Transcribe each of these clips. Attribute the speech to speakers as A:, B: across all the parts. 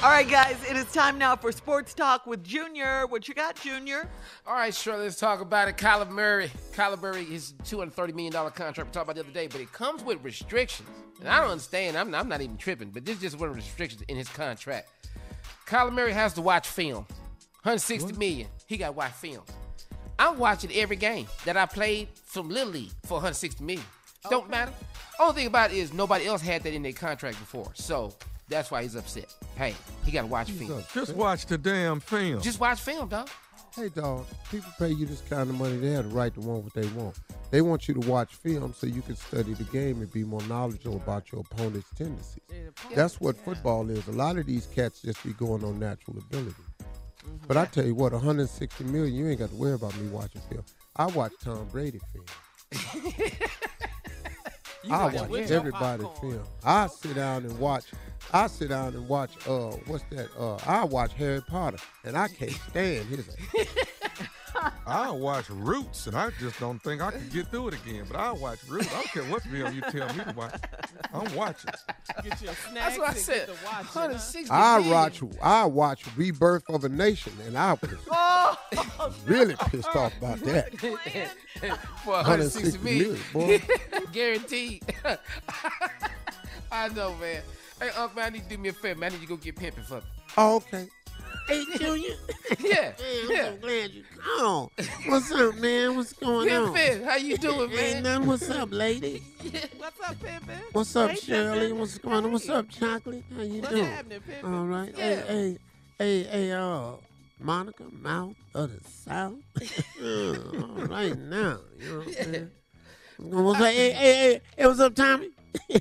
A: All right, guys, it is time now for Sports Talk with Junior. What you got, Junior?
B: All right, sure. Let's talk about it. Kyler Murray. Kyler Murray, his $230 million contract we talked about the other day, but it comes with restrictions. And I don't understand. I'm, I'm not even tripping, but this is just one of the restrictions in his contract. Kyler Murray has to watch film. 160 million. He got to watch film. I'm watching every game that I played from Little League for 160 million. Don't matter. Only thing about it is nobody else had that in their contract before. So that's why he's upset. Hey, he got to watch film.
C: Just watch the damn film.
B: Just watch film, dog.
D: Hey, dog, people pay you this kind of money. They have the right to want what they want. They want you to watch film so you can study the game and be more knowledgeable about your opponent's tendencies. That's what football is. A lot of these cats just be going on natural ability. But I tell you what, 160 million, you ain't got to worry about me watching film. I watch Tom Brady film.
B: You
D: I
B: watch
D: everybody film. I sit down and watch. I sit down and watch. Uh, what's that? Uh, I watch Harry Potter, and I can't stand his.
C: I watch Roots, and I just don't think I can get through it again. But I watch Roots. I don't care what film you tell me to watch. I'm watching.
A: Get your
B: That's
A: snacks
B: what I said.
A: get to watch it, huh?
B: 160
D: I
B: million.
D: watch. I watch Rebirth of a Nation, and I was
A: Oh,
D: really pissed off about that.
B: For 160
D: 160
B: million.
D: million,
B: Guaranteed. I know, man. Hey, Unc, man, I need you to do me a favor, man. I need you to go get pimping for me.
D: Oh, okay.
E: Hey, Junior.
B: Yeah,
E: Man, I'm so glad you called. What's up, man? What's going on?
B: Pimpin', how you doing, man?
E: Ain't nothing. What's up, lady?
A: What's up, Pimpin?
E: What's up,
A: Hey,
E: Shirley?
A: Pimpin'.
E: What's going on? What's up, Chocolate? How you
A: What's
E: doing?
A: happening, Pimpin?
E: All right.
A: Yeah.
E: Hey, hey, hey, hey, uh, Monica, mouth of the South. All right now. You know what I'm saying? What's up? Hey, hey, hey, hey, what's up, Tommy?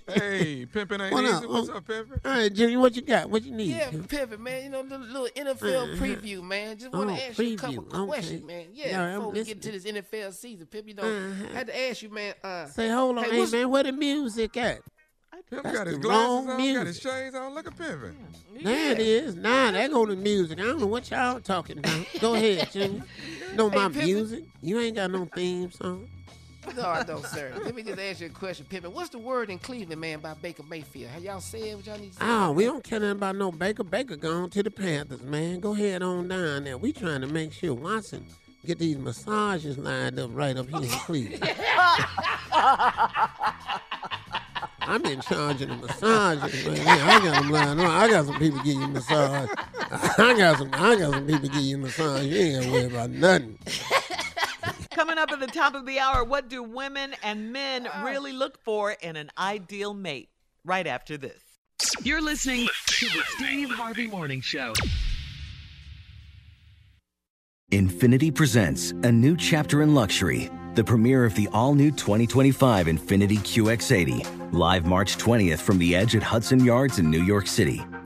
C: Hey, pimping ain't
E: What
C: easy.
E: up?
C: What's up, pimping?
E: All right, Junior, what you got? What you need?
B: Yeah, pimping, man. You know, the little NFL
E: Uh-huh.
B: preview, man. Just want to
E: Oh,
B: ask you a couple.
E: Okay.
B: questions, man. Yeah,
E: Yeah, I'm
B: before we get to this. NFL season, Pimp, you know,
E: Uh-huh.
B: I had to ask you, man. Uh,
E: Say, hold on,
B: Hey,
E: hey, man, where the music at?
C: Pimp
E: That's
C: got his glasses
E: wrong
C: on, got his shades on. Look at pimping.
E: There it is. Nah, there go the music. I don't know what y'all talking about. Go ahead, Junior. Know my
B: Pimpin'.
E: music. You ain't got no theme song.
B: No, I don't, sir. Let me just ask you a question, Pippin. What's the word in Cleveland, man, by Baker Mayfield? Have y'all said what y'all need to say?
E: Oh, we don't care nothing about no Baker. Baker gone to the Panthers, man. Go ahead on down there. We trying to make sure Watson get these massages lined up right up here in Cleveland. I'm in charge of the massages, man. Yeah, I got them lined up. I got some people give you massage. I got some. I got some people give you massage. You ain't gotta worry about nothing.
A: Coming up at the top of the hour, what do women and men ah. really look for in an ideal mate? Right after this.
F: You're listening to the Steve Harvey Morning Show.
G: Infiniti presents a new chapter in luxury, the premiere of the all new 2025 Infiniti QX80, live March 20th from the edge at Hudson Yards in New York City,